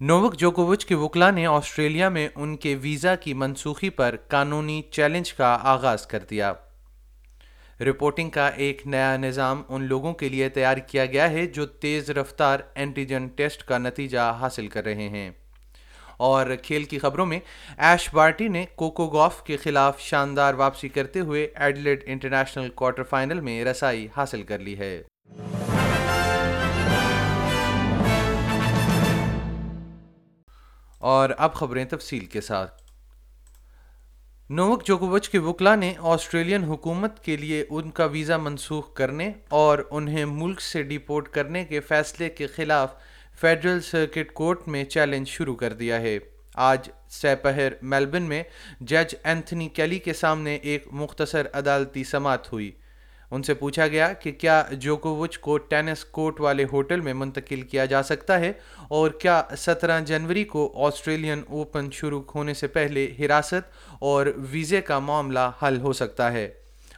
نووک جوکووچ کے وکلا نے آسٹریلیا میں ان کے ویزا کی منسوخی پر قانونی چیلنج کا آغاز کر دیا۔ رپورٹنگ کا ایک نیا نظام ان لوگوں کے لیے تیار کیا گیا ہے جو تیز رفتار اینٹیجن ٹیسٹ کا نتیجہ حاصل کر رہے ہیں۔ اور کھیل کی خبروں میں، ایش بارٹی نے کوکو گاف کے خلاف شاندار واپسی کرتے ہوئے ایڈلیڈ انٹرنیشنل کوارٹر فائنل میں رسائی حاصل کر لی ہے۔ اور اب خبریں تفصیل کے ساتھ۔ نوک جوکووچ کے وکلا نے آسٹریلین حکومت کے لیے ان کا ویزا منسوخ کرنے اور انہیں ملک سے ڈیپورٹ کرنے کے فیصلے کے خلاف فیڈرل سرکٹ کورٹ میں چیلنج شروع کر دیا ہے۔ آج سپہر میلبن میں جج اینتھنی کیلی کے سامنے ایک مختصر عدالتی سماعت ہوئی۔ ان سے پوچھا گیا کہ کیا جوکووچ کو ٹینس کورٹ والے ہوٹل میں منتقل کیا جا سکتا ہے اور کیا سترہ جنوری کو آسٹریلین اوپن شروع ہونے سے پہلے حراست اور ویزے کا معاملہ حل ہو سکتا ہے۔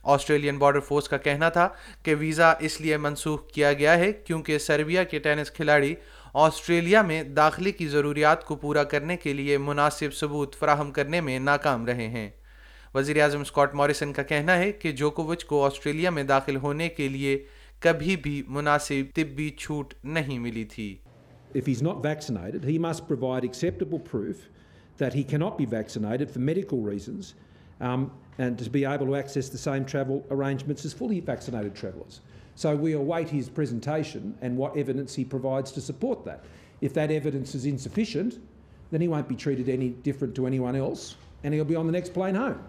آسٹریلین بارڈر فورس کا کہنا تھا کہ ویزا اس لیے منسوخ کیا گیا ہے کیونکہ سربیا کے ٹینس کھلاڑی آسٹریلیا میں داخلے کی ضروریات کو پورا کرنے کے لیے مناسب ثبوت فراہم کرنے میں ناکام رہے ہیں۔ وزیر اعظم اسکاٹ موریسن کا کہنا ہے کہ جوکووچ کو آسٹریلیا میں داخل ہونے کے لیے کبھی بھی مناسب طبی چھوٹ نہیں ملی تھی If he's not vaccinated, he must provide acceptable proof that he cannot be vaccinated for medical reasons um, and to be able to access the same travel arrangements as fully vaccinated travellers. So we await his presentation and what evidence he provides to support that. If that evidence is insufficient, then he won't be treated any different to anyone else and he'll be on the next plane home.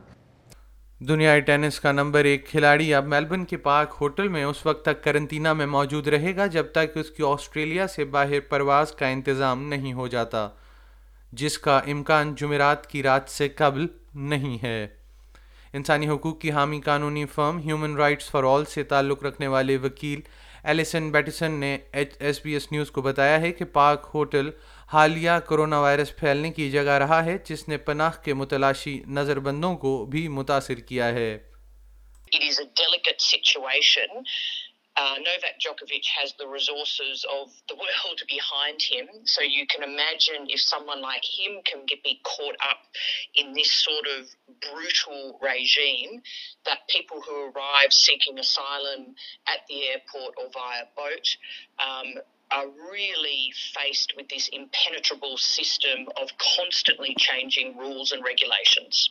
دنیائی tennis کا number ایک کھلاڑی اب Melbourne کے پاک hotel میں اس وقت تک کرنٹینہ میں موجود رہے گا جب تک اس کی آسٹریلیا سے باہر پرواز کا انتظام نہیں ہو جاتا، جس کا امکان جمعرات کی رات سے قبل نہیں ہے۔ انسانی حقوق کی حامی قانونی firm human rights for all سے تعلق رکھنے والے وکیل ایلیسن بیٹسن نے H S B S news کو بتایا ہے کہ پاک ہوٹل حالیہ کرونا وائرس پھیلنے کی جگہ رہا ہے، جس نے پناہ کے متلاشی نظر بندوں کو بھی متاثر کیا ہے۔ Uh, Novak Djokovic has the resources of the world behind him. So you can imagine if someone like him can get, be caught up in this sort of brutal regime, that people who arrive seeking asylum at the airport or via boat um, are really faced with this impenetrable system of constantly changing rules and regulations.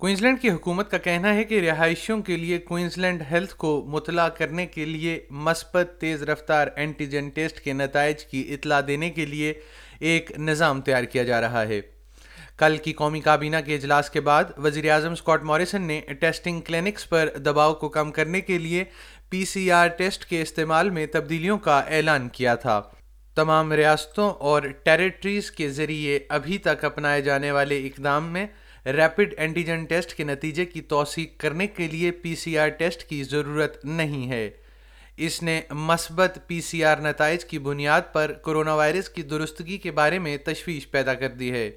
Queensland کی حکومت کا کہنا ہے کہ رہائشیوں کے لیے Queensland health کو مطلع کرنے کے لیے مثبت تیز رفتار اینٹیجن ٹیسٹ کے نتائج کی اطلاع دینے کے لیے ایک نظام تیار کیا جا رہا ہے۔ کل کی قومی کابینہ کے اجلاس کے بعد وزیر اعظم اسکاٹ موریسن نے ٹیسٹنگ کلینکس پر دباؤ کو کم کرنے کے لیے پی سی آر ٹیسٹ کے استعمال میں تبدیلیوں کا اعلان کیا تھا۔ تمام ریاستوں اور ٹیریٹریز کے ذریعے ابھی تک اپنائے جانے والے اقدام میں ریپڈ اینٹیجن ٹیسٹ کے نتیجے کی توثیق کرنے کے لیے پی سی آر ٹیسٹ کی ضرورت نہیں ہے۔ اس نے مثبت پی سی آر نتائج کی بنیاد پر کرونا وائرس کی درستگی کے بارے میں تشویش پیدا کر دی ہے۔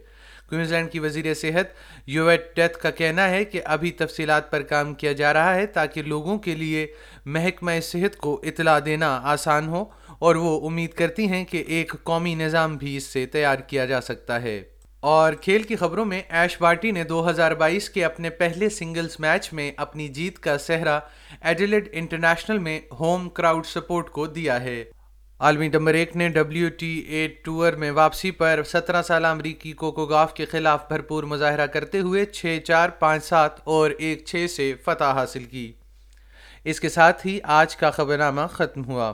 کوئنزلینڈ کی وزیر صحت یویٹ ٹیتھ کا کہنا ہے کہ ابھی تفصیلات پر کام کیا جا رہا ہے تاکہ لوگوں کے لیے محکمہ صحت کو اطلاع دینا آسان ہو اور وہ امید کرتی ہیں کہ ایک قومی نظام بھی اس سے تیار کیا جا سکتا ہے۔ اور کھیل کی خبروں میں ایش بارٹی نے دو ہزار بائیس کے اپنے پہلے سنگلز میچ میں اپنی جیت کا سہرا ایڈیلیڈ انٹرنیشنل میں ہوم کراؤڈ سپورٹ کو دیا ہے۔ عالمی نمبر ایک نے ڈبلیو ٹی اے ٹور میں واپسی پر سترہ سالہ امریکی کوکو گاف کے خلاف بھرپور مظاہرہ کرتے ہوئے چھ چار پانچ سات اور ایک چھ سے فتح حاصل کی۔ اس کے ساتھ ہی آج کا خبرنامہ ختم ہوا۔